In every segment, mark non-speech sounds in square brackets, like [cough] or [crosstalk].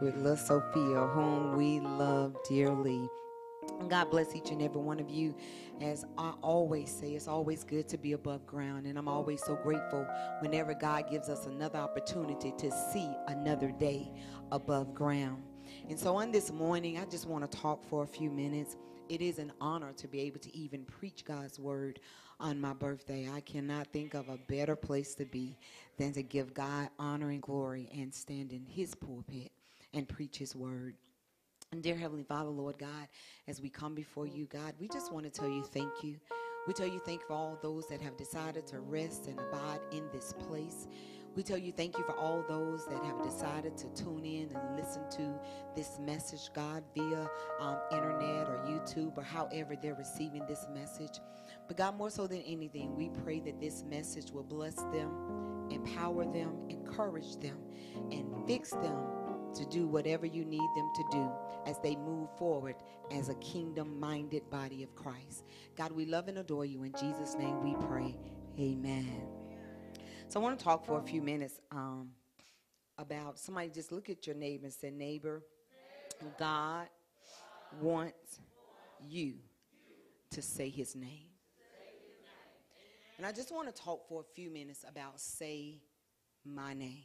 with little Sophia, whom we love dearly. God bless each and every one of you. As I always say, it's always good to be above ground. And I'm always so grateful whenever God gives us another opportunity to see another day above ground. And so on this morning, I just want to talk for a few minutes. It is an honor to be able to even preach God's word on my birthday. I cannot think of a better place to be than to give God honor and glory and stand in his pulpit and preach his word. And dear Heavenly Father, Lord God, as we come before you, God, we just want to tell you thank you. We tell you thank you for all those that have decided to rest and abide in this place. We tell you thank you for all those that have decided to tune in and listen to this message, God, via um, internet or YouTube or however they're receiving this message. But God, more so than anything, we pray that this message will bless them, empower them, encourage them, and fix them to do whatever you need them to do as they move forward as a kingdom minded body of Christ. God, we love and adore you. In Jesus' name we pray. Amen. So I want to talk for a few minutes um, about somebody just look at your neighbor and say, Neighbor, God wants you to say his name. And I just want to talk for a few minutes about say my name.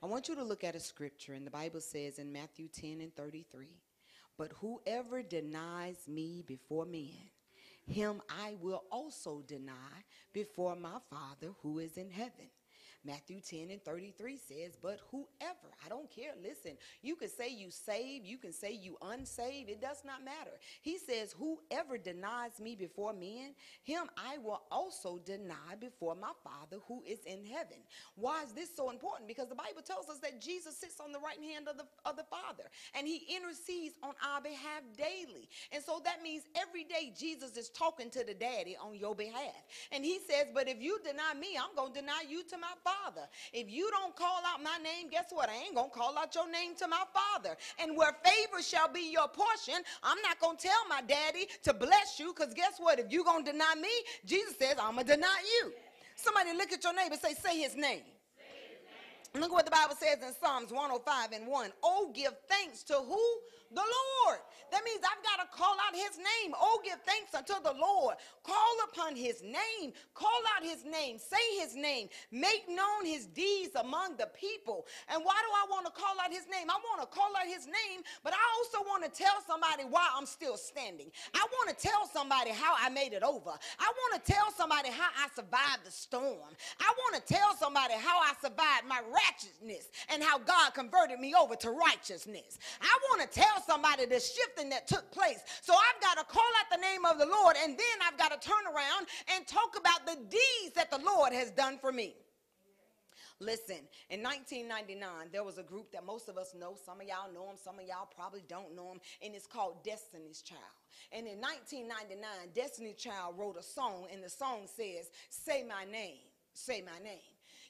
I want you to look at a scripture, and the Bible says in Matthew 10 and 33 But whoever denies me before men, him I will also deny before my Father who is in heaven. Matthew 10 and 33 says, But whoever, I don't care, listen, you can say you saved, you can say you unsaved, it does not matter. He says, Whoever denies me before men, him I will also deny before my Father who is in heaven. Why is this so important? Because the Bible tells us that Jesus sits on the right hand of the, of the Father and he intercedes on our behalf daily. And so that means every day Jesus is talking to the daddy on your behalf. And he says, But if you deny me, I'm going to deny you to my Father. Father. If you don't call out my name, guess what? I ain't going to call out your name to my Father. And where favor shall be your portion, I'm not going to tell my daddy to bless you because guess what? If you're going to deny me, Jesus says, I'm going to deny you. Somebody look at your neighbor say, say his name. Look what the Bible says in Psalms 105 and 1. Oh, give thanks to who? The Lord. That means I've got to call out his name. Oh, give thanks unto the Lord. Call upon his name. Call out his name. Say his name. Make known his deeds among the people. And why do I want to call out his name? I want to call out his name, but I also want to tell somebody why I'm still standing. I want to tell somebody how I made it over. I want to tell somebody how I survived the storm. I want to tell somebody how I survived my righteousness and how God converted me over to righteousness. I want to tell somebody the shifting that took place. So I've got to call out the name of the Lord and then I've got to turn around and talk about the deeds that the Lord has done for me. Listen, in 1999, there was a group that most of us know. Some of y'all know them, some of y'all probably don't know them, and it's called Destiny's Child. And in 1999, Destiny Child wrote a song, and the song says, Say my name, say my name.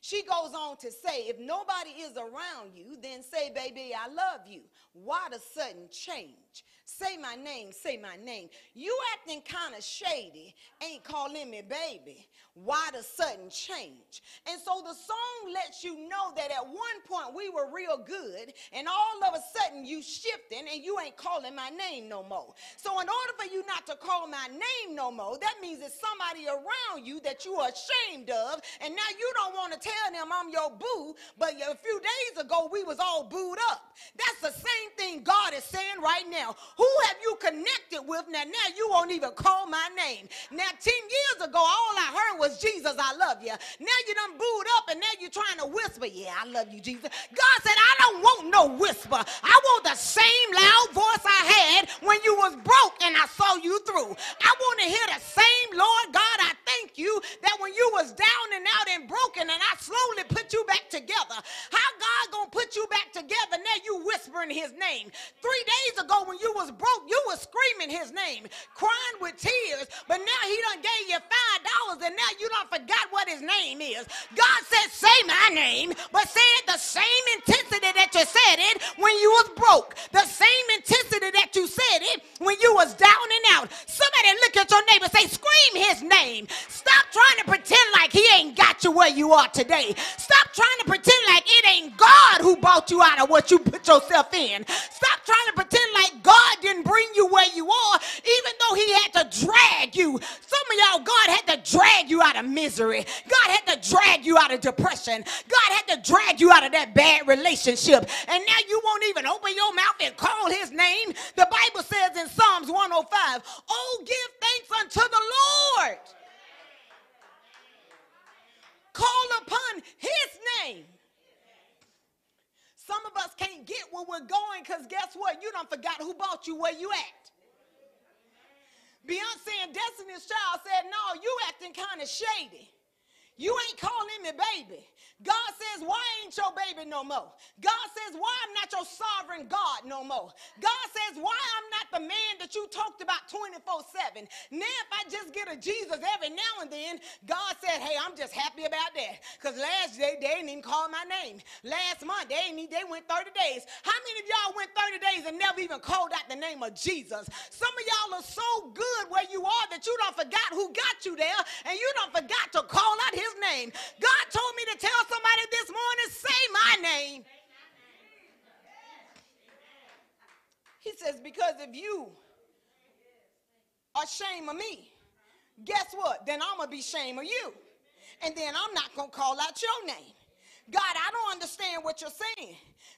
She goes on to say, if nobody is around you, then say, baby, I love you. Why the sudden change? Say my name, say my name. You acting kind of shady, ain't calling me baby. Why the sudden change? And so the song lets you know that at one point we were real good, and all of a sudden you shifting and you ain't calling my name no more. So in order for you not to call my name no more, that means it's somebody around you that you are ashamed of, and now you don't want to tell them I'm your boo, but a few days ago we was all booed up. That's the same thing God is saying right now. Who have you connected with now? Now you won't even call my name. Now 10 years ago, all I heard was Jesus, I love you. Now you done booed up and now you're trying to whisper, yeah, I love you, Jesus. God said, I don't want no whisper. I want the same loud voice I had when you was broke and I saw you through. I want to hear the same, Lord God, I thank you that when you was down and out and broken and I slowly put you back together. How God gonna put you back together? Now you whispering his name. Three days ago when you was broke, you was screaming his name, crying with tears, but now he done gave you five dollars and now you done forgot what his name is. God said, say my name, but say it the same intensity that you said it when you was broke. The same intensity that you said it when you was down and out. Somebody look at your neighbor say, scream his name. Stop trying to pretend like he ain't got you where you are today. Stop trying to pretend like it ain't God who brought you out of what you put yourself in. Stop trying to pretend like God didn't bring you where you are, even though He had to drag you. Some of y'all, God had to drag you out of misery. God had to drag you out of depression. God had to drag you out of that bad relationship. And now you won't even open your mouth and call His name. The Bible says in Psalms 105, Oh, give thanks unto the Lord call upon his name. Some of us can't get where we're going because guess what? You don't forgot who bought you where you at. Beyonce and Destiny's Child said, No, you acting kind of shady. You ain't calling me baby. God says, Why ain't your baby no more? God says, Why I'm not your sovereign God no more? God says, Why I'm not the man that you talked about 24 7. Now, if I just get a Jesus every now and then, God said, Hey, I'm just happy about that. Because last day, they didn't even call my name. Last month, they, didn't, they went 30 days. How many of y'all went 30 days and never even called out the name of Jesus? Some of y'all are so good where you are that you don't forgot who got you there and you don't forgot to call out his name. God told me to tell somebody this morning, say my name. He says, because if you are ashamed of me, guess what? Then I'm going to be ashamed of you. And then I'm not going to call out your name. God, I don't understand what you're saying.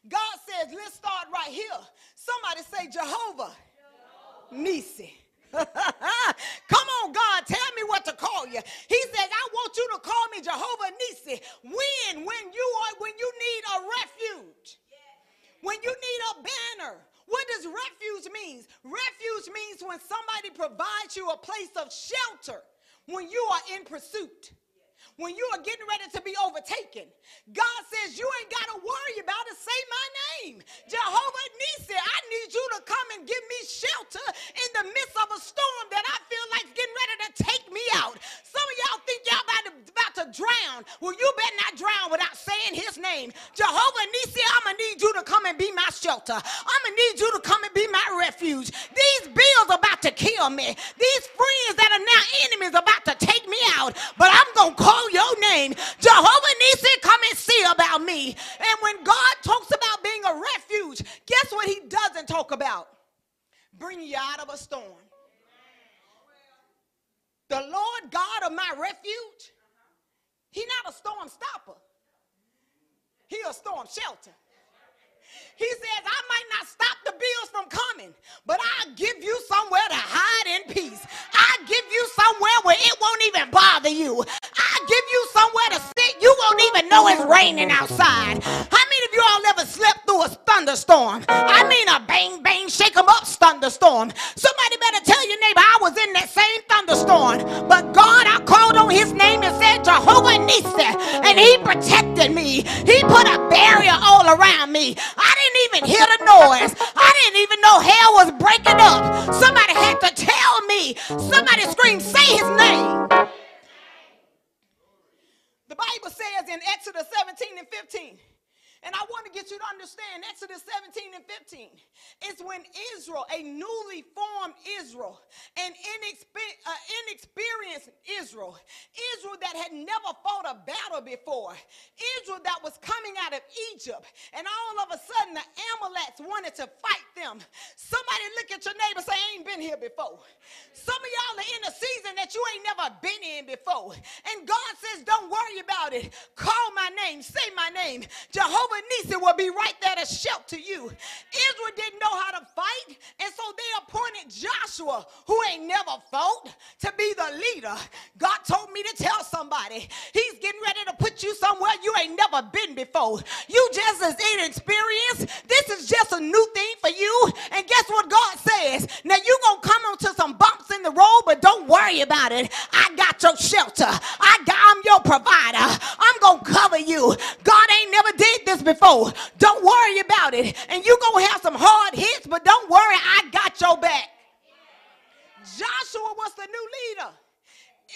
God says, let's start right here. Somebody say Jehovah, Jehovah. Nisi. [laughs] Come on, God, tell me what to call you. He says, I want you to call me Jehovah Nisi. When? When you are when you need a refuge. When you need a banner. What does refuge mean? Refuge means when somebody provides you a place of shelter when you are in pursuit when you are getting ready to be overtaken. God says, You ain't got to worry about it. Say my name. Jehovah Nisi, I need you to come and give me shelter in the midst of a storm that I feel like getting ready to take me out. Some of y'all think y'all about to, about to drown. Well, you better not drown without saying his name. Jehovah Nisi, I'm going to need you to come and be my shelter. I'm going to need you to come and be my refuge. These bills about to kill me. These friends that are now enemies about to take me out. But I'm going to call your name. Jehovah Nisi, come and see about me. And when God talks about being a refuge, guess what he doesn't talk about? Bringing you out of a storm. The Lord God of my refuge, He's not a storm stopper. He a storm shelter. He says, I might not stop the bills from coming, but I'll give you somewhere to hide in peace. I'll give you somewhere where it won't even bother you. I'll give you somewhere to sit. You won't even know it's raining outside. How many of you all ever slept through a thunderstorm? I mean a bang, bang, shake 'em up thunderstorm. Somebody better tell your neighbor, I was in that same thunderstorm, but God, I called on his name and said, Jehovah Nisi, and he protected me. He put a barrier all around me. I didn't even hear the noise. I didn't even know hell was breaking up. Somebody had to tell me. Somebody screamed, say his name. The Bible says in Exodus 17 and 15. And I want to get you to understand Exodus 17 and 15 is when Israel, a newly formed Israel, an inexper- uh, inexperienced Israel, Israel that had never fought a battle before, Israel that was coming out of Egypt, and all of a sudden the Amalekites wanted to fight them. Somebody look at your neighbor say, I ain't been here before. Some of y'all are in a season that you ain't never been in before. And God says, don't worry about it. Call my name, say my name. Jehovah Nisi will be right there to shelter you. Israel didn't know how to fight, and so they appointed Joshua, who ain't never fought, to be the leader. God told me to tell somebody, He's getting ready to put you somewhere you ain't never been before. You just as inexperienced. This is just a new thing for you. And guess what God says? Now you're gonna come onto some bumps in the road, but don't worry about it. I got your shelter. I got I'm your provider. I'm gonna cover you. God ain't never did this before. Don't worry about it. And you're going to have some hard hits, but don't worry, I got your back. Joshua was the new leader.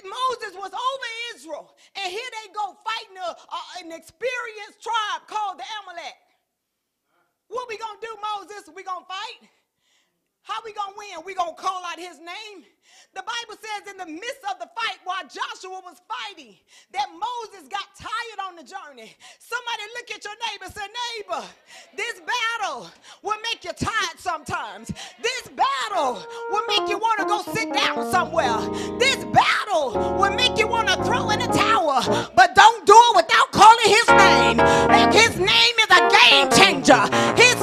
Moses was over Israel, and here they go fighting a, a, an experienced tribe called the Amalek. What we gonna do, Moses? We gonna fight? How we gonna win? We gonna call out his name. The Bible says in the midst of the fight while Joshua was fighting that Moses got tired on the journey. Somebody look at your neighbor say, neighbor, this battle will make you tired sometimes. This battle will make you want to go sit down somewhere. This battle will make you want to throw in the towel. But don't do it without calling his name. His name is a game changer. His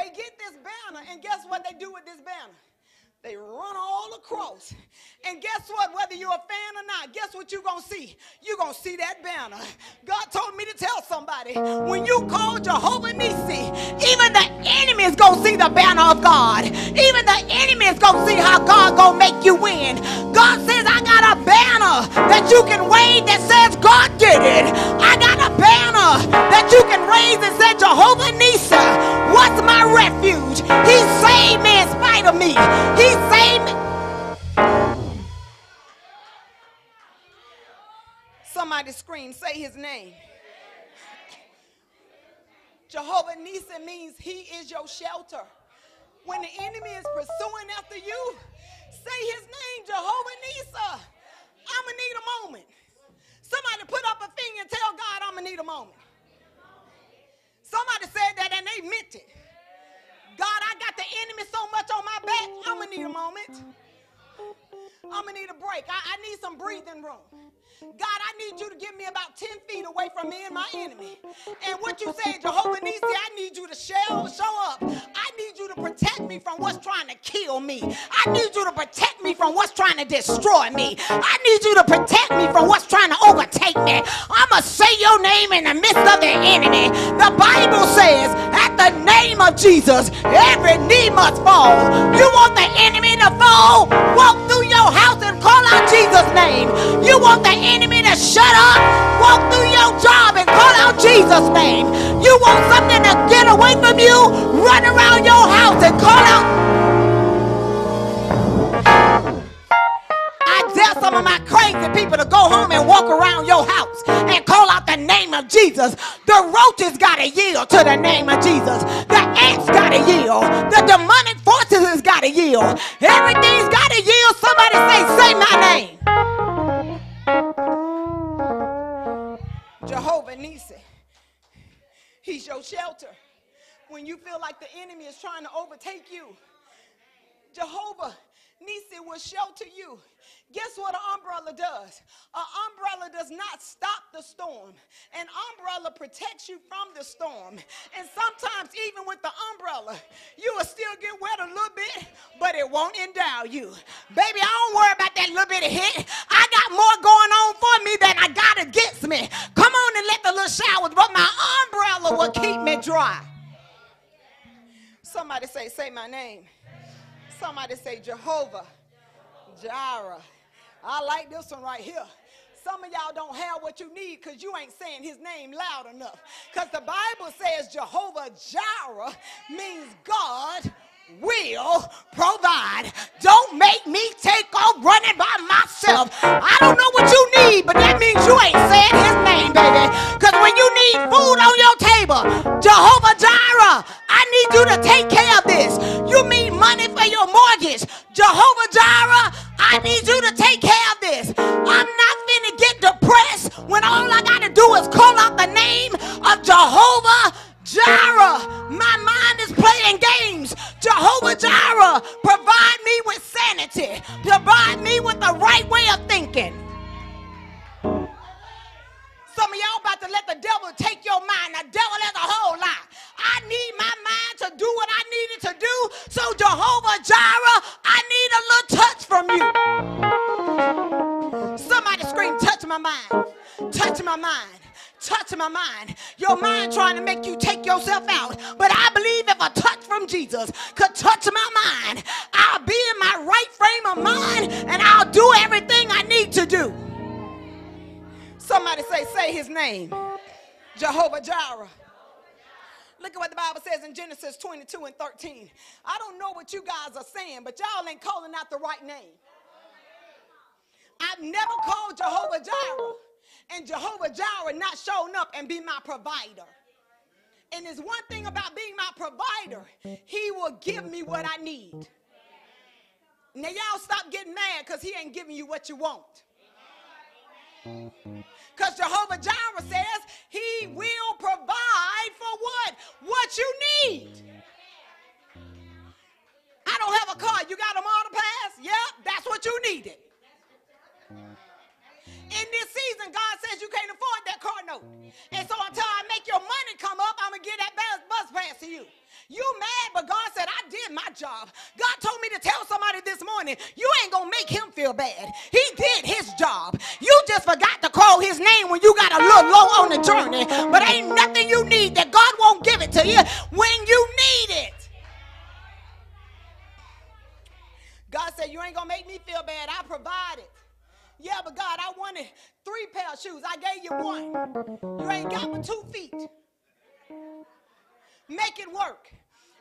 they get this banner, and guess what they do with this banner? They run all across. And guess what? Whether you're a fan or not, guess what you're going to see? You're going to see that banner. God told me to tell somebody when you call Jehovah Nisi, even the enemy is going to see the banner of God. Even the enemy is going to see how God going to make you win. God says, I got a banner that you can wave that says, God did it. I got a banner that you can raise and say, Jehovah Nisi, what's my refuge? He saved me in spite of me. He saved me. Somebody scream, say his name. Jehovah Nisi means he is your shelter. When the enemy is pursuing after you, say his name, Jehovah Nisi. I'm going to need a moment. Somebody put up a finger and tell God I'm going to need a moment. Somebody said that and they meant it. God, I got the enemy so much on my back, I'm going to need a moment. I'm to need a break. I, I need some breathing room. God, I need you to get me about 10 feet away from me and my enemy. And what you say, Jehovah Nisi, I need you to show, show up. I need you to protect me from what's trying to kill me. I need you to protect me from what's trying to destroy me. I need you to protect me from what's trying to overtake me. I'm going to say your name in the midst of the enemy. The Bible says, at the name of Jesus, every knee must fall. You want want the enemy to shut up, walk through your job and call out Jesus' name. You want something to get away from you? Run around your house and call out I tell some of my crazy people to go home and walk around your house and call out the name of Jesus. The roaches got to yield to the name of Jesus. The ants got to yield. The demonic forces got to yield. Everything's got to yield. Somebody say, say my name. Jehovah Nisi. He's your shelter. When you feel like the enemy is trying to overtake you, Jehovah Nisi will shelter you. Guess what an umbrella does? An umbrella does not stop the storm. An umbrella protects you from the storm. And sometimes, even with the umbrella, you will still get wet a little bit, but it won't endow you. Baby, I don't worry about that little bit of hit. I got more going on for me than I got against me. Come on and let the little showers, but my umbrella will keep me dry. Somebody say, say my name. Somebody say Jehovah Jireh. I like this one right here. Some of y'all don't have what you need because you ain't saying his name loud enough. Because the Bible says Jehovah Jireh means God will provide. Don't make me take off running by myself. I don't know what you need, but that means you ain't saying his name, baby. Because when you need food on your table, Jehovah Jireh, I need you to take care of this. You need money for your mortgage. Jehovah Jireh, I need you to take care of this. I'm not finna get depressed when all I gotta do is call out the name of Jehovah Jireh, my mind is playing games. Jehovah Jireh, provide me with sanity, provide me with the right way of thinking. Some of y'all about to let the devil take your mind. The devil has a whole lot. I need my mind to do what I needed to do. So, Jehovah Jireh, I need a little touch from you. Somebody scream, touch my mind. Touch my mind touch my mind. Your mind trying to make you take yourself out. But I believe if a touch from Jesus could touch my mind, I'll be in my right frame of mind and I'll do everything I need to do. Somebody say, say his name. Jehovah Jireh. Look at what the Bible says in Genesis 22 and 13. I don't know what you guys are saying, but y'all ain't calling out the right name. I've never called Jehovah Jireh and Jehovah Jireh not showing up and be my provider. And there's one thing about being my provider, he will give me what I need. Now, y'all stop getting mad because he ain't giving you what you want. Because Jehovah Jireh says he will provide for what? What you need. I don't have a car. You got a motor pass? Yep, that's what you needed. In this season, God says you can't afford that car note. And so until I make your money come up, I'm going to give that bus pass to you. You mad, but God said, I did my job. God told me to tell somebody this morning, you ain't going to make him feel bad. He did his job. You just forgot to call his name when you got a little low on the journey. But ain't nothing you need that God won't give it to you when you need it. God said, You ain't going to make me feel bad. I provided. Yeah, but God, I wanted three pair of shoes. I gave you one. You ain't got but two feet. Make it work.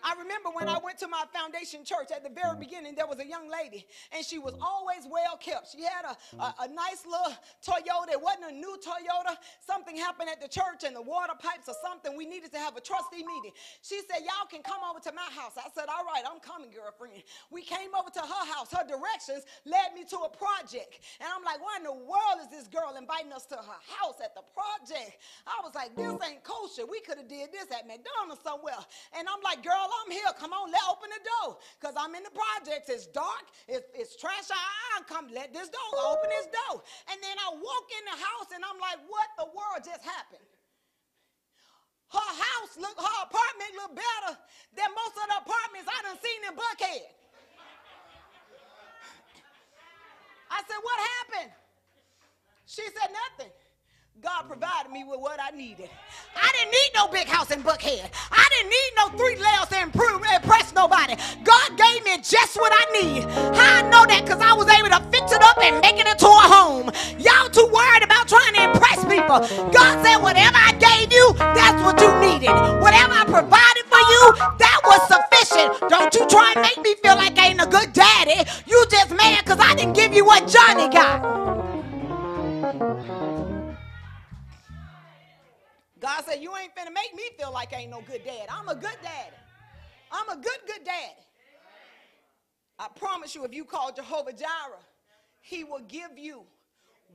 I remember when I oh. went to my foundation church at the very beginning, there was a young lady, and she was always well kept. She had a, a, a, nice little Toyota. It wasn't a new Toyota. Something happened at the church and the water pipes or something. We needed to have a trustee meeting. She said, Y'all can come over to my house. I said, All right, I'm coming, girlfriend. We came over to her house. Her directions led me to a project. And I'm like, Why in the world is this girl inviting us to her house at the project? I was like, This oh. ain't kosher. We could have did this at McDonald's somewhere. And I'm like, Girl, I'm here. Come on, let open the door. Because I'm in the projects. It's dark. It's, it's trash. I come let this door. Open this door. And then I walk in the house and I'm like, what the world just happened? Her house look, her apartment look better than most of the apartments I done seen in Buckhead. I said, what happened? She said, nothing. God provided me with what I needed. I didn't need no big house in Buckhead. I didn't need no three layers to improve, impress nobody. God gave me just what I need. How I know that? Because I was able to fix it up and make it into a home. Y'all too worried about trying to impress people. God said, whatever I gave you, that's what you needed. Whatever I provided for you, that was sufficient. Don't you try and make me feel like I ain't a good daddy. You just mad because I didn't give you what Johnny got. God said, You ain't finna make me feel like I ain't no good dad. I'm a good daddy. I'm a good, good daddy. I promise you, if you call Jehovah Jireh, he will give you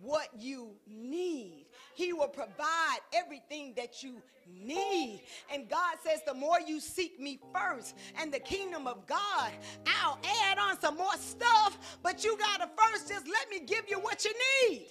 what you need. He will provide everything that you need. And God says, the more you seek me first and the kingdom of God, I'll add on some more stuff, but you got to first just let me give you what you need.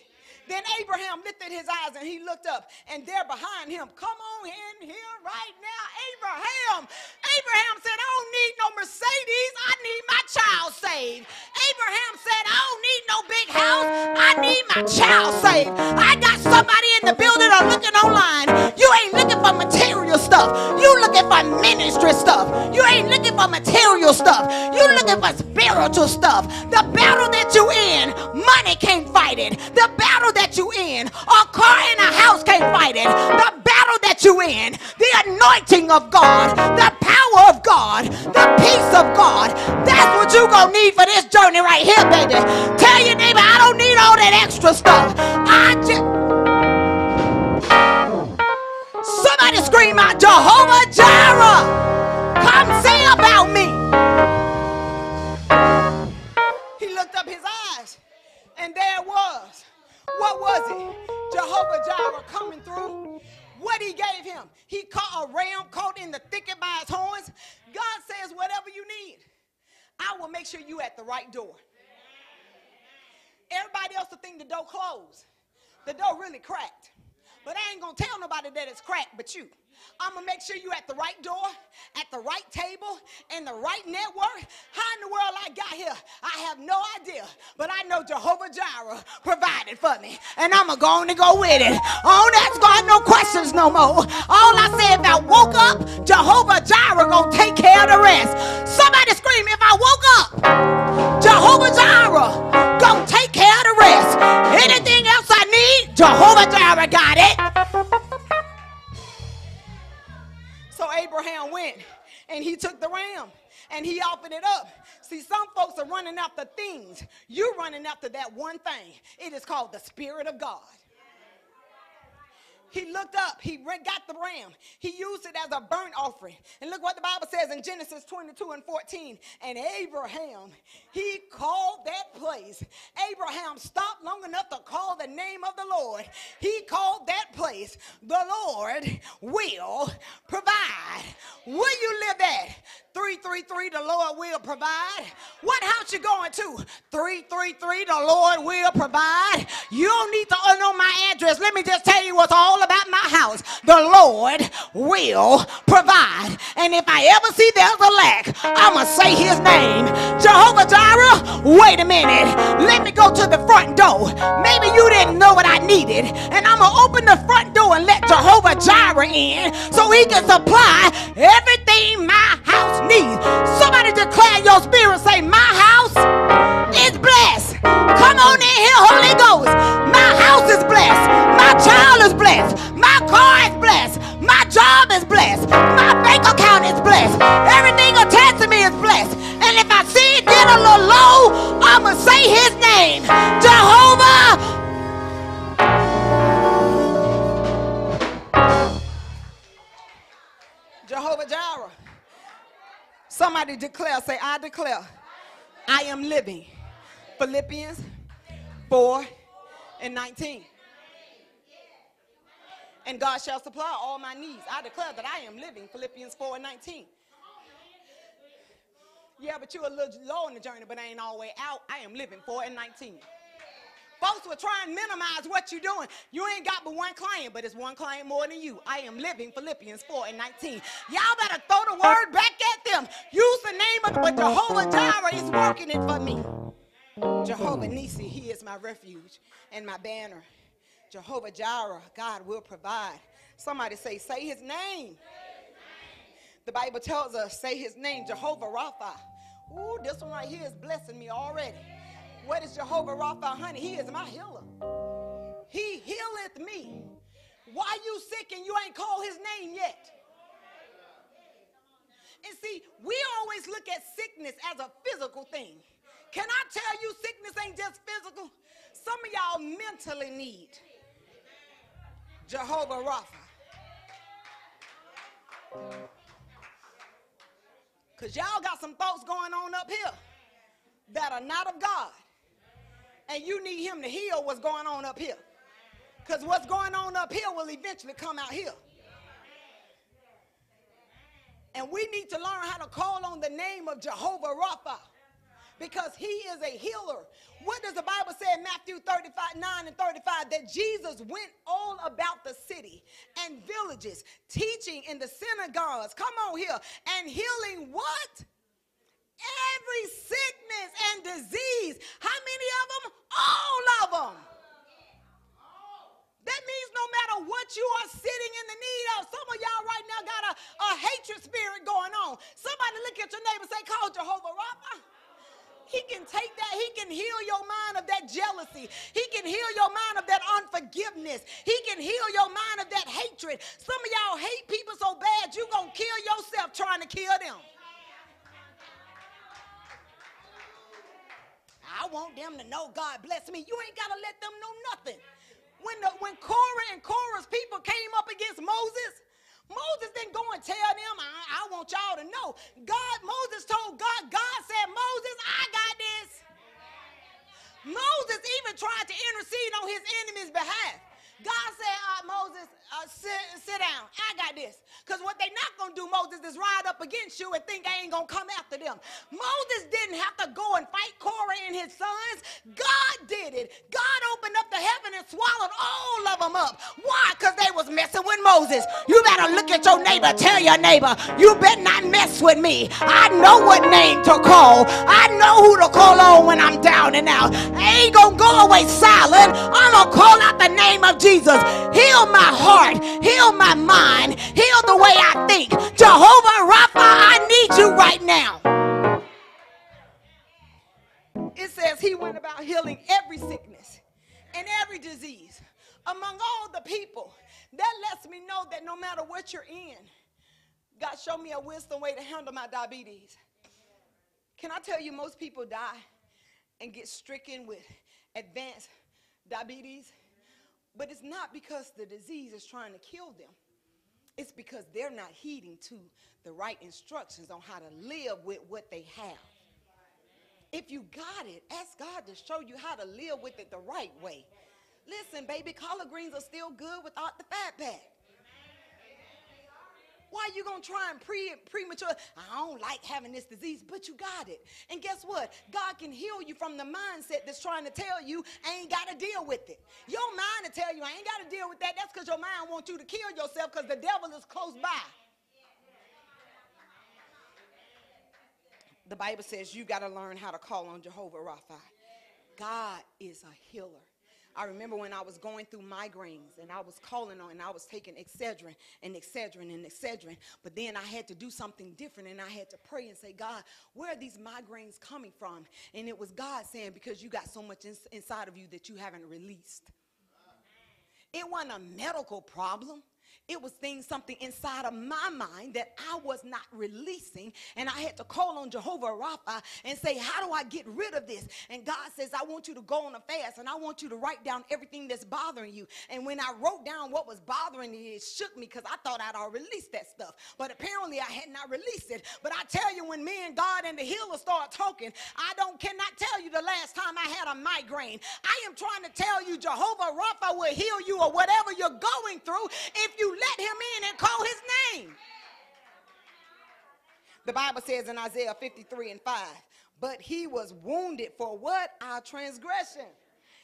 Then Abraham lifted his eyes and he looked up, and there behind him, come on in here right now, Abraham. Abraham said, I don't need no Mercedes, I need my child saved. Abraham said, I don't need no big house, I need my child saved. I got somebody in the building or looking online. You ain't looking for material stuff, you looking for ministry stuff. You ain't looking for material stuff, you looking for spiritual stuff. The battle that you in, money can't fight it. The battle that you in, a car and a house can't fight it. The battle that you're in, the anointing of God, the power of God, the peace of God. That's what you're gonna need for this journey right here, baby. Tell your neighbor, I don't need all that extra stuff. I just Somebody scream out Jehovah Jireh. Come say about me. He looked up his eyes, and there it was. What was it? Jehovah Jireh coming through. What he gave him? He caught a ram caught in the thicket by his horns. God says, whatever you need, I will make sure you at the right door. Everybody else will think the door closed. The door really cracked. But I ain't gonna tell nobody that it's cracked but you. I'm gonna make sure you're at the right door, at the right table, in the right network. How in the world I got here? I have no idea. But I know Jehovah Jireh provided for me. And I'm gonna go on and go with it. Oh, that's God, no questions no more. All I said if I woke up, Jehovah Jireh gonna take care of the rest. Somebody scream, if I woke up, Jehovah Jireh Abraham went and he took the ram and he offered it up. See, some folks are running after things. You're running after that one thing. It is called the Spirit of God. He looked up, he got the ram, he used it as a burnt offering. And look what the Bible says in Genesis 22 and 14. And Abraham, he called that place. Abraham stopped long enough to call the name of the Lord. He called that place, the Lord will provide. Where you live at? 333, the Lord will provide. What house you going to? 333, the Lord will provide. You don't need to know my address. Let me just tell you what's all about my house. The Lord will provide. And if I ever see there's a lack, I'm going to say his name. Jehovah Jireh, wait a minute. Let me go to the front door. Maybe you didn't know what I needed. And I'm going to open the front door and let Jehovah Jireh in so he can supply everything my house needs. Somebody declare your spirit, say, My house is blessed. Come Declare, say, I declare, I am living. Philippians 4 and 19. And God shall supply all my needs. I declare that I am living. Philippians 4 and 19. Yeah, but you're a little low in the journey, but I ain't all the way out. I am living 4 and 19. Folks will try and minimize what you're doing. You ain't got but one client, but it's one client more than you. I am living Philippians 4 and 19. Y'all better throw the word back at them. Use the name of, but Jehovah Jireh is working it for me. Jehovah Nisi, he is my refuge and my banner. Jehovah Jireh, God will provide. Somebody say, say his name. The Bible tells us, say his name, Jehovah Rapha. Ooh, this one right here is blessing me already. What is Jehovah Rapha, honey? He is my healer. He healeth me. Why you sick and you ain't called his name yet? And see, we always look at sickness as a physical thing. Can I tell you, sickness ain't just physical? Some of y'all mentally need Jehovah Rapha. Because y'all got some thoughts going on up here that are not of God. And you need him to heal what's going on up here. Because what's going on up here will eventually come out here. And we need to learn how to call on the name of Jehovah Rapha because he is a healer. What does the Bible say in Matthew 35, 9 and 35? That Jesus went all about the city and villages, teaching in the synagogues, come on here, and healing what? Every sickness and disease. How many of them? All of them. That means no matter what you are sitting in the need of, some of y'all right now got a, a hatred spirit going on. Somebody look at your neighbor and say, call Jehovah Rapha. He can take that. He can heal your mind of that jealousy. He can heal your mind of that unforgiveness. He can heal your mind of that hatred. Some of y'all hate people so bad you're going to kill yourself trying to kill them. I want them to know God bless me. You ain't got to let them know nothing when, the, when Korah and Korah's people came up against Moses, Moses didn't go and tell them, I, I want y'all to know. God, Moses told God, God said, Moses, I got this. Moses even tried to intercede on his enemy's behalf. God said, uh, Moses, uh, sit, sit down. I got this. Because what they not going to do, Moses, is ride up against you and think I ain't going to come after them. Moses didn't have to go and fight Korah and his sons. God did it. God opened up the heaven and swallowed all of them up. Why? Because they was messing with Moses. You better look at your neighbor. Tell your neighbor, you better not mess with me. I know what name to call. I know who to call on when I'm down and out. I ain't to go away silent. I'm to call out the name of. Jesus. Heal my heart, heal my mind, heal the way I think. Jehovah Rapha, I need you right now. Says he went oh. about healing every sickness and every disease among all the people. That lets me know that no matter what you're in, God showed me a wisdom way to handle my diabetes. Can I tell you, most people die and get stricken with advanced diabetes but it's not because the disease is trying to kill them. It's because they're not heeding to the right instructions on how to live with what they have. If you got it, ask God to show you how to live with it the right way. Listen, baby, collard greens are still good without the fat pack. Why are you to try and pre premature? I don't like having this disease, but you got it. And guess what? God can heal you from the mindset that's trying to tell you I ain't got to deal with it. Your mind to tell you I ain't got to deal with that. That's because your mind wants you to kill yourself because the devil is close by. The Bible says you got to learn how to call on Jehovah Rapha. God is a healer. I remember when I was going through migraines and I was calling on and I was taking Excedrin and Excedrin and Excedrin, but then I had to do something different and I had to pray and say, God, where are these migraines coming from? And it was God saying, because you got so much in, inside of you that you haven't released. It wasn't a medical problem. It was things, something inside of my mind that I was not releasing. And I had to call on Jehovah Rapha and say, How do I get rid of this? And God says, I want you to go on a fast and I want you to write down everything that's bothering you. And when I wrote down what was bothering me, it shook me because I thought I'd already released that stuff. But apparently I had not released it. But I tell you, when me and God and the healer start talking, I don't cannot tell you the last time I had a migraine. I am trying to tell you, Jehovah Rapha will heal you or whatever you're going through if you let him in and call his name. The Bible says in Isaiah 53 and 5, but he was wounded for what? Our transgression.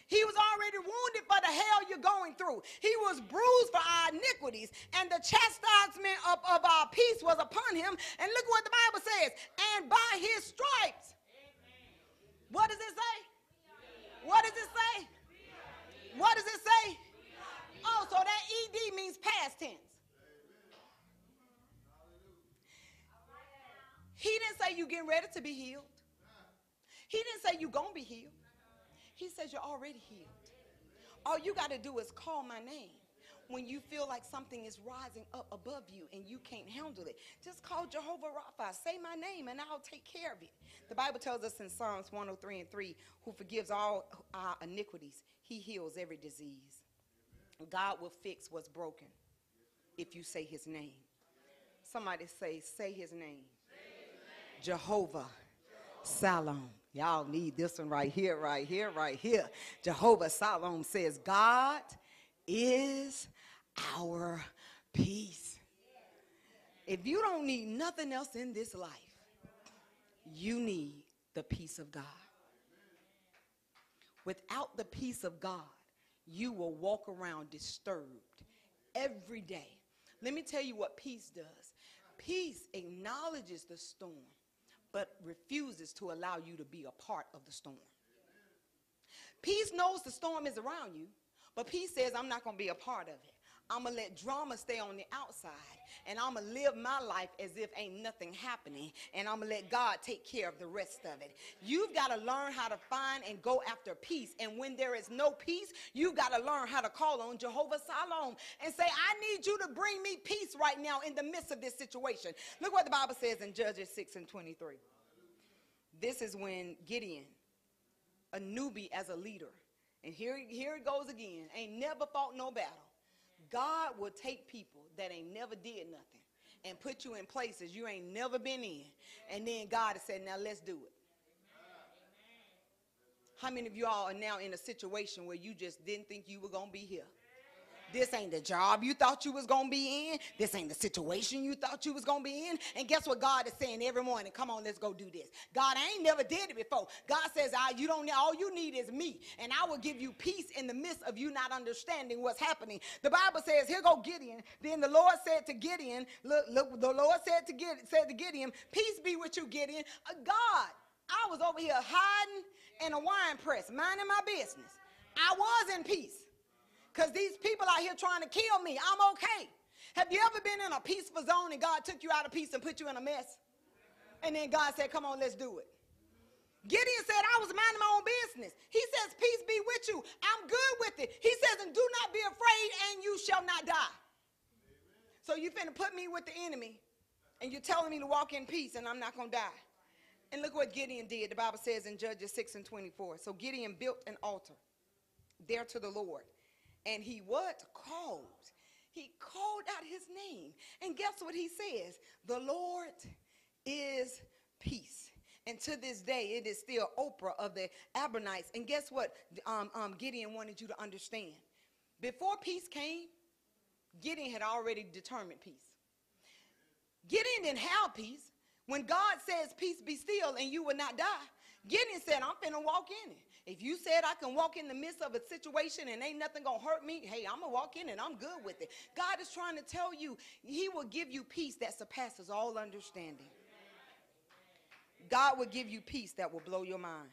He was already wounded for the hell you're going through. He was bruised for our iniquities, and the chastisement of, of our peace was upon him. And look what the Bible says. And by his stripes. What does it say? What does it say? What does it say? Oh, so that ED means past tense. He didn't say you getting ready to be healed. He didn't say you to be healed. He says you're already healed. All you got to do is call my name. when you feel like something is rising up above you and you can't handle it, just call Jehovah Rapha. Say my name and I'll take care of it. The Bible tells us in Psalms 103 and 3 who forgives all our iniquities, he heals every disease. God will fix what's broken if you say his name. Somebody say, say his name. Say his name. Jehovah, Jehovah. Shalom. Y'all need this one right here, right here, right here. Jehovah Shalom says, God is our peace. If you don't need nothing else in this life, you need the peace of God. Without the peace of God, you will walk around disturbed every day. Let me tell you what peace does. Peace acknowledges the storm but refuses to allow you to be a part of the storm. Peace knows the storm is around you, but peace says, I'm not going to be a part of it. I'm going to let drama stay on the outside and I'm going to live my life as if ain't nothing happening and I'm going to let God take care of the rest of it. You've got to learn how to find and go after peace. And when there is no peace, you've got to learn how to call on Jehovah Shalom and say, I need you to bring me peace right now in the midst of this situation. Look what the Bible says in Judges 6 and 23. This is when Gideon, a newbie as a leader, and here, here it goes again, ain't never fought no battle God will take people that ain't never did nothing and put you in places you ain't never been in. And then God has said, now let's do it. How many of you all are now in a situation where you just didn't think you were going to be here? This ain't the job you thought you was going to be in. This ain't the situation you thought you was going to be in. And guess what God is saying every morning? Come on, let's go do this. God, I ain't never did it before. God says, I, you don't all you need is me. And I will give you peace in the midst of you not understanding what's happening. The Bible says, here go Gideon. Then the Lord said to Gideon, look, look the Lord said to Gideon, said to Gideon, peace be with you, Gideon. Uh, God, I was over here hiding in a wine press, minding my business. I was in peace because these people out here trying to kill me. I'm okay. Have you ever been in a peaceful zone and God took you out of peace and put you in a mess? And then God said, Come on, let's do it. Gideon said, I was minding my own business. He says, Peace be with you. I'm good with it. He says, And do not be afraid, and you shall not die. So you finna put me with the enemy, and you're telling me to walk in peace, and I'm not gonna die. And look what Gideon did. The Bible says in Judges 6 and 24. So Gideon built an altar there to the Lord and he what? Called. He called out his name. And guess what he says? The Lord is peace. And to this day, it is still Ophrah of the Abiezrites. And guess what um, um, Gideon wanted you to understand? Before peace came, Gideon had already determined peace. Gideon didn't have peace. When God says, Peace be still, and you will not die, Gideon said, I'm finna walk in it. If you said I can walk in the midst of a situation and ain't nothing gonna hurt me, hey, I'm gonna walk in and I'm good with it. God is trying to tell you, He will give you peace that surpasses all understanding. God will give you peace that will blow your mind.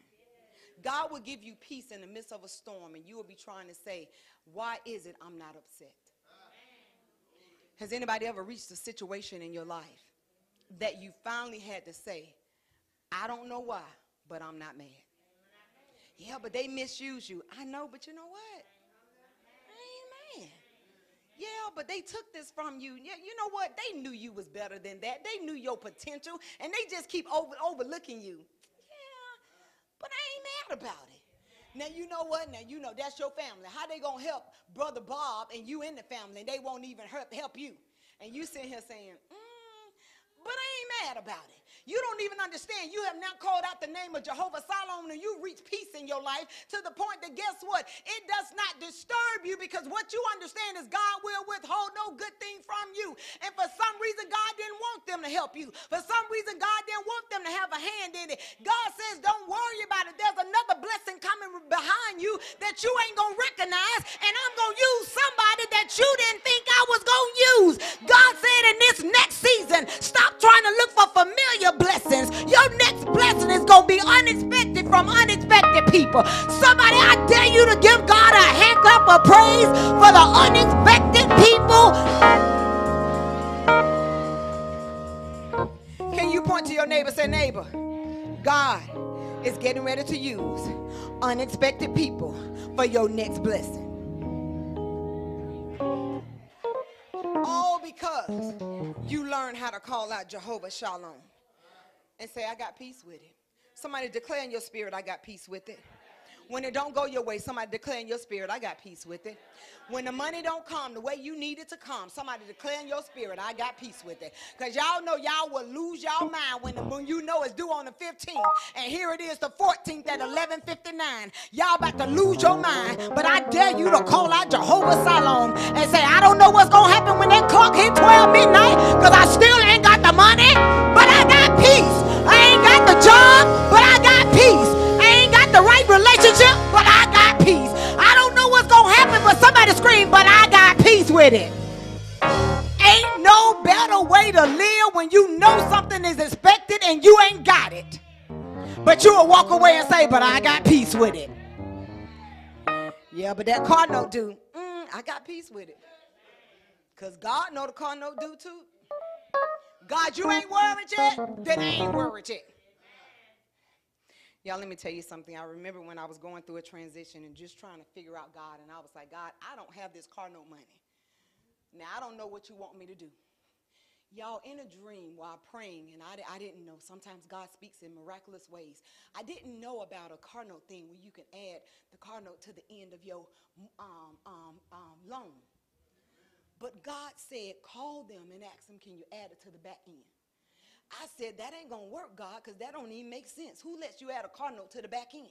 God will give you peace in the midst of a storm, and you will be trying to say, Why is it I'm not upset? Has anybody ever reached a situation in your life that you finally had to say, I don't know why, but I'm not mad? Yeah, but they misuse you. I know, but you know what? Amen. Yeah, but they took this from you. Yeah, you know what? They knew you was better than that. They knew your potential, and they just keep over, overlooking you. Yeah, but I ain't mad about it. Now you know what? Now you know that's your family. How they gonna help brother Bob and you in the family? And they won't even help help you. And you sitting here saying, mm, "But I ain't mad about it." You don't even understand. You have now called out the name of Jehovah Shalom and you reach peace in your life to the point that guess what? It does not disturb you because what you understand is God will withhold no good thing from you. And for some reason, God didn't want them to help you. For some reason, God didn't want them to have a hand in it. God says, don't worry about it. There's another blessing coming behind you that you ain't going to recognize. And I'm going to use somebody that you didn't think I was going to use. God said in this next season, stop trying to look for familiar blessings. Your next blessing is going to be unexpected from unexpected people. Somebody, I dare you to give God a hand clap of praise for the unexpected people. Can you point to your neighbor say, neighbor, God is getting ready to use unexpected people for your next blessing. All because you learn how to call out Jehovah Shalom and say, I got peace with it. Somebody declare in your spirit, I got peace with it. When it don't go your way, somebody declare in your spirit, I got peace with it. When the money don't come the way you need it to come, somebody declare in your spirit, I got peace with it. Because y'all know y'all will lose y'all mind when, the, when you know it's due on the 15th. And here it is the 14th at 11.59. Y'all about to lose your mind. But I dare you to call out Jehovah Shalom and say, I don't know what's going to happen when that clock hit 12 midnight because I still ain't got the money, but I got peace. Scream, but I got peace with it. Ain't no better way to live when you know something is expected and you ain't got it. But you will walk away and say, but I got peace with it. Yeah, but that car note do. Mm, I got peace with it. Because God know the car note do too. God, you ain't worried yet? Then I ain't worried yet. Y'all, let me tell you something. I remember when I was going through a transition and just trying to figure out God, and I was like, God, I don't have this car note money. Now, I don't know what you want me to do. Y'all, in a dream while praying, and I, I didn't know, sometimes God speaks in miraculous ways. I didn't know about a car note thing where you can add the car note to the end of your um, um, um, loan. But God said, call them and ask them, can you add it to the back end? I said, that ain't to work, God, because that don't even make sense. Who lets you add a car note to the back end?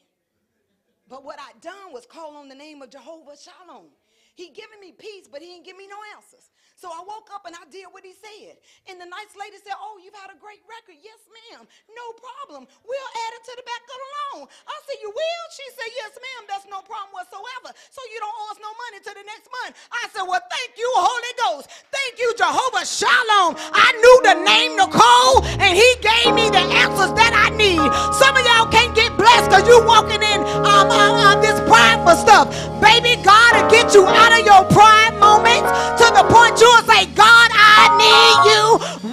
But what I done was call on the name of Jehovah Shalom. He giving me peace, but he ain't give me no answers. So I woke up and I did what he said. And the nice lady said, Oh, you've had a great record. Yes, ma'am. No problem. We'll to the back of the loan. I said, You will? She said, Yes, ma'am. That's no problem whatsoever. So you don't owe us no money to the next month. I said, Well, thank you, Holy Ghost. Thank you, Jehovah Shalom. I knew the name Nicole, and he gave me the answers that I need. Some of y'all can't get blessed because you walking in um, uh, uh, this prideful stuff. Baby, God will get you out of your pride moments to the point you'll say, God, I need you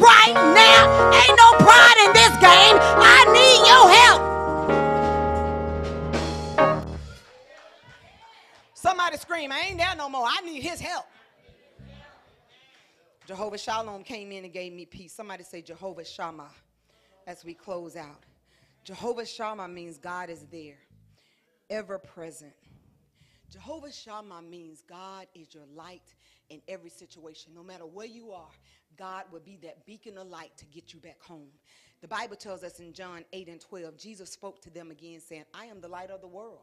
right now. Ain't no pride Scream, I ain't there no more. I need his help. Jehovah Shalom came in and gave me peace. Somebody say Jehovah Shammah as we close out. Jehovah Shammah means God is there, ever present. Jehovah Shammah means God is your light in every situation. No matter where you are, God will be that beacon of light to get you back home. The Bible tells us in John 8 and 12, Jesus spoke to them again, saying, I am the light of the world.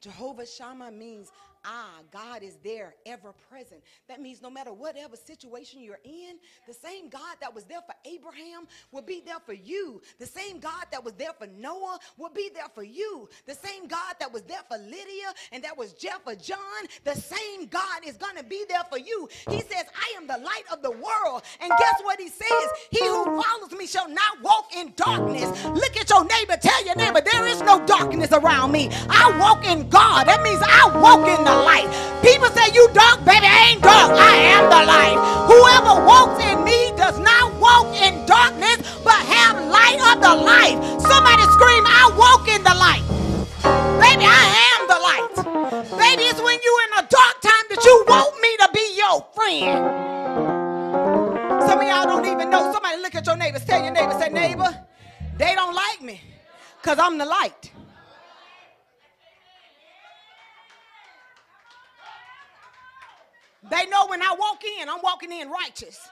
Jehovah Shammah means Ah, God is there, ever present. That means no matter whatever situation you're in, the same God that was there for Abraham will be there for you. The same God that was there for Noah will be there for you. The same God that was there for Lydia and that was Jeff or John, the same God is going to be there for you. He says, I am the light of the world. And guess what he says? He who follows me shall not walk in darkness. Look at your neighbor. Tell your neighbor, there is no darkness around me. I walk in God. That means I walk in the light. People say you dark, baby. I ain't dark. I am the light. Whoever walks in me does not walk in darkness, but have light of the light. Somebody scream, I walk in the light. Baby, I am the light. Baby, it's when you in a dark time that you want me to be your friend. Some of y'all don't even know. Somebody look at your neighbor. Tell your neighbor, say, neighbor, they don't like me because I'm the light. They know when I walk in, I'm walking in righteous.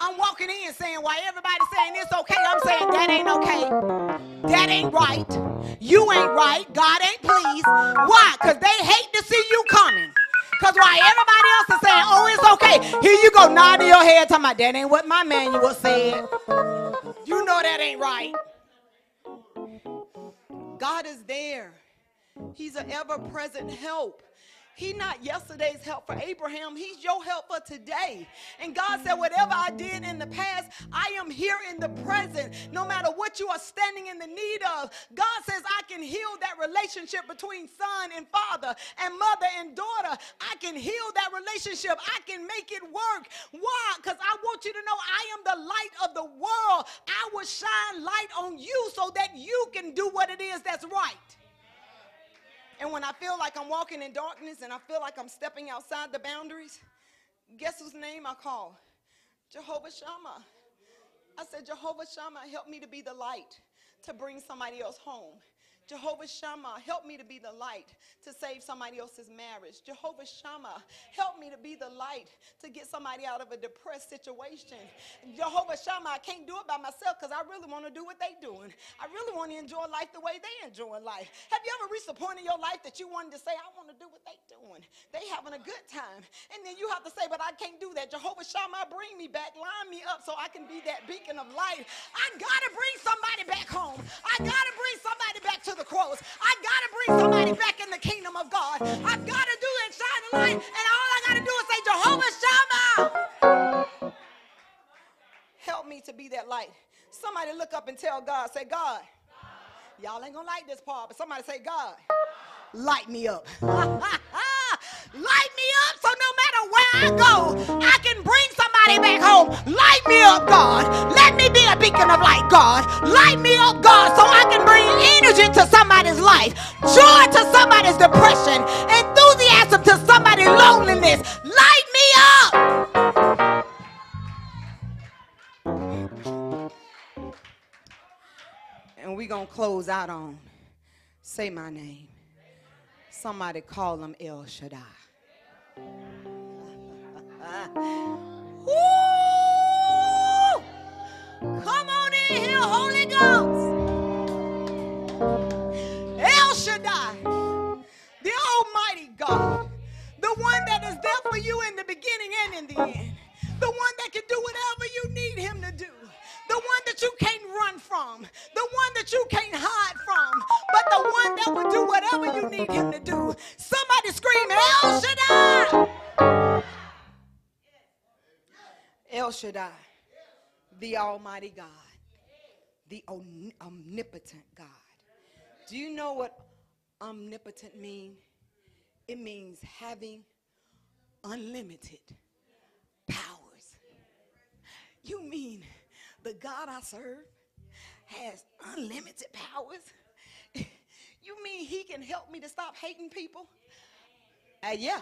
I'm walking in saying, why everybody's saying it's okay, I'm saying that ain't okay. That ain't right. You ain't right. God ain't pleased. Why? Because they hate to see you coming. Because why everybody else is saying, oh, it's okay. Here you go, nodding your head, talking about that ain't what my manual said. You know that ain't right. God is there. He's an ever-present help. He not yesterday's help for Abraham. He's your help for today. And God said, whatever I did in the past, I am here in the present. No matter what you are standing in the need of, God says, I can heal that relationship between son and father and mother and daughter. I can heal that relationship. I can make it work. Why? Because I want you to know I am the light of the world. I will shine light on you so that you can do what it is that's right. And when I feel like I'm walking in darkness and I feel like I'm stepping outside the boundaries, guess whose name I call? Jehovah Shammah. I said, Jehovah Shammah, help me to be the light to bring somebody else home. Jehovah Shammah, help me to be the light to save somebody else's marriage. Jehovah Shammah, help me to be the light to get somebody out of a depressed situation. Jehovah Shammah, I can't do it by myself because I really want to do what they're doing. I really want to enjoy life the way they enjoy life. Have you ever reached a point in your life that you wanted to say, I want to do what they're doing? They having a good time. And then you have to say, but I can't do that. Jehovah Shammah, bring me back, line me up so I can be that beacon of light. I got to bring somebody back home. I got to bring somebody back to the cross. I got to bring somebody back in the kingdom of God. I've got to do it, shine the light, and all I got to do is say, Jehovah Shammah. Help me to be that light. Somebody look up and tell God, say, God. Y'all ain't gonna like this part, but somebody say, God, light me up. [laughs] light me up so no matter where I go, I can bring somebody back home. Light me up, God. Let me be a beacon of light, God. Light me up, God, so I can bring energy to somebody's life, joy to somebody's depression, enthusiasm to somebody's loneliness. Light me up. And we're going to close out on say my name. Somebody call him El Shaddai. [laughs] Woo! Come on in here, Holy Ghost. El Shaddai, the Almighty God, the one that is there for you in the beginning and in the end, the one that can do whatever you need him to do, the one that you can't run from, the one that you can't hide from, but the one that will do whatever you need him to do. Somebody scream, El Shaddai! El Shaddai, the Almighty God, the omnipotent God. Do you know what omnipotent means? It means having unlimited powers. You mean the God I serve has unlimited powers? [laughs] You mean he can help me to stop hating people? Uh, yeah.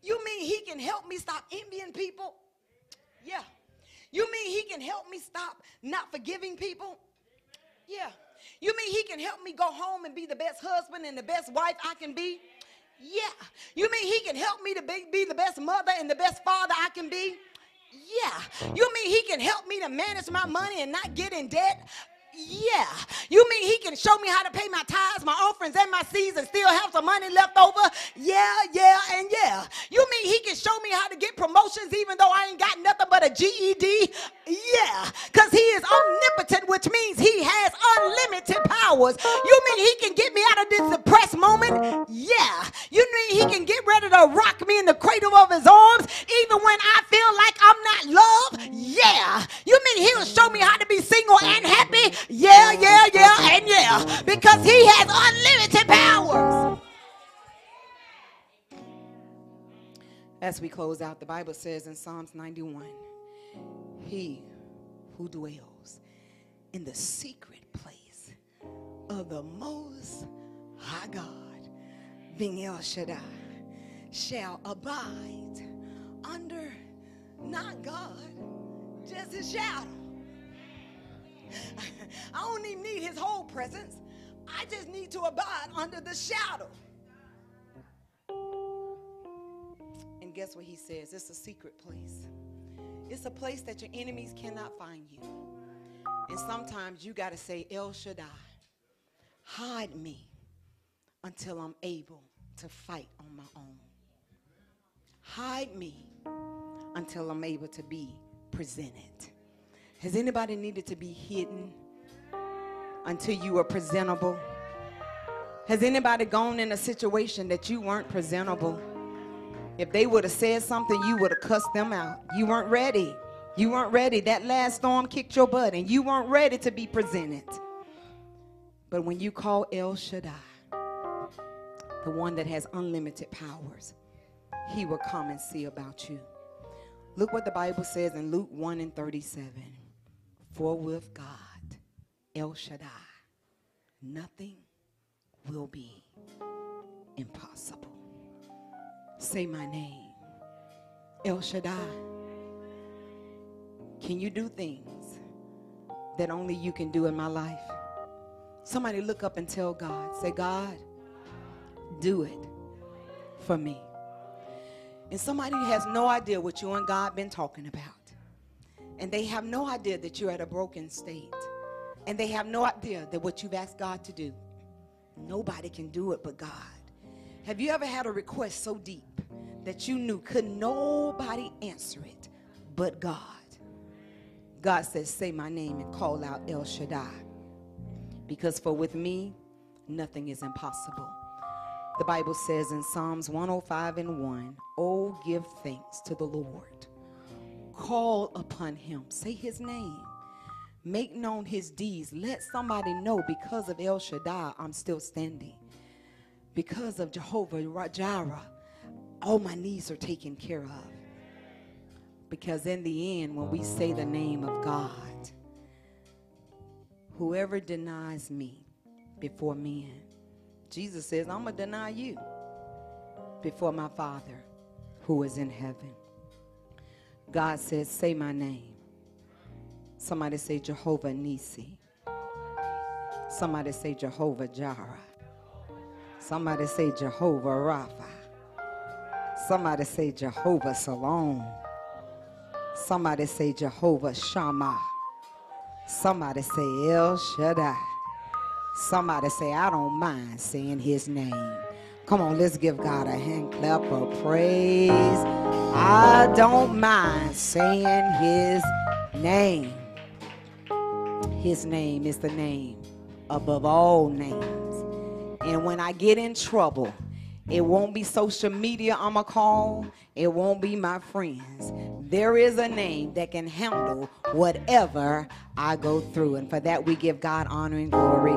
You mean he can help me stop envying people? Yeah. You mean he can help me stop not forgiving people? Yeah. You mean he can help me go home and be the best husband and the best wife I can be? Yeah. You mean he can help me to be, be the best mother and the best father I can be? Yeah. You mean he can help me to manage my money and not get in debt? Yeah. You mean he can show me how to pay my tithes, my offerings, and my seeds and still have some money left over? Yeah, yeah, and yeah. You mean he can show me how to get promotions even though I ain't got nothing but a GED? Yeah. Because he is omnipotent, which means he has unlimited powers. You mean he can get me out of this depressed moment? Yeah. You mean he can get ready to rock me in the cradle of his arms even when I feel like I'm not loved? Yeah. You mean he'll show me how to be single and happy? Yeah, yeah, yeah, and yeah. Because he has unlimited powers. As we close out, the Bible says in Psalms 91 He who dwells in the secret place of the Most High God, being El Shaddai, shall abide under not God, just his shadow. [laughs] I don't even need his whole presence. I just need to abide under the shadow. And guess what he says? It's a secret place. It's a place that your enemies cannot find you. And sometimes you got to say, El Shaddai, hide me until I'm able to fight on my own. Hide me until I'm able to be presented. Has anybody needed to be hidden until you were presentable? Has anybody gone in a situation that you weren't presentable? If they would have said something, you would have cussed them out. You weren't ready. You weren't ready. That last storm kicked your butt, and you weren't ready to be presented. But when you call El Shaddai, the one that has unlimited powers, he will come and see about you. Look what the Bible says in Luke 1 and 37. For with God, El Shaddai, nothing will be impossible. Say my name, El Shaddai. can you do things that only you can do in my life? Somebody look up and tell God, say, God, do it for me. And somebody has no idea what you and God been talking about. And they have no idea that you're at a broken state. And they have no idea that what you've asked God to do, nobody can do it but God. Have you ever had a request so deep that you knew could nobody answer it but God? God says, Say my name and call out El Shaddai. Because for with me, nothing is impossible. The Bible says in Psalms 105 and 1, Oh, give thanks to the Lord. Call upon him. Say his name. Make known his deeds. Let somebody know because of El Shaddai, I'm still standing. Because of Jehovah Jireh, all my needs are taken care of. Because in the end, when we say the name of God, whoever denies me before men, Jesus says, I'm going to deny you before my Father who is in heaven. God says, Say my name. Somebody say Jehovah Nisi. Somebody say Jehovah Jireh. Somebody say Jehovah Rapha. Somebody say Jehovah Shalom. Somebody say Jehovah Shammah. Somebody say El Shaddai. Somebody say, I don't mind saying his name. Come on, let's give God a hand clap of praise. I don't mind saying his name. His name is the name above all names. And when I get in trouble, it won't be social media I'm going to call. It won't be my friends. There is a name that can handle whatever I go through. And for that, we give God honor and glory.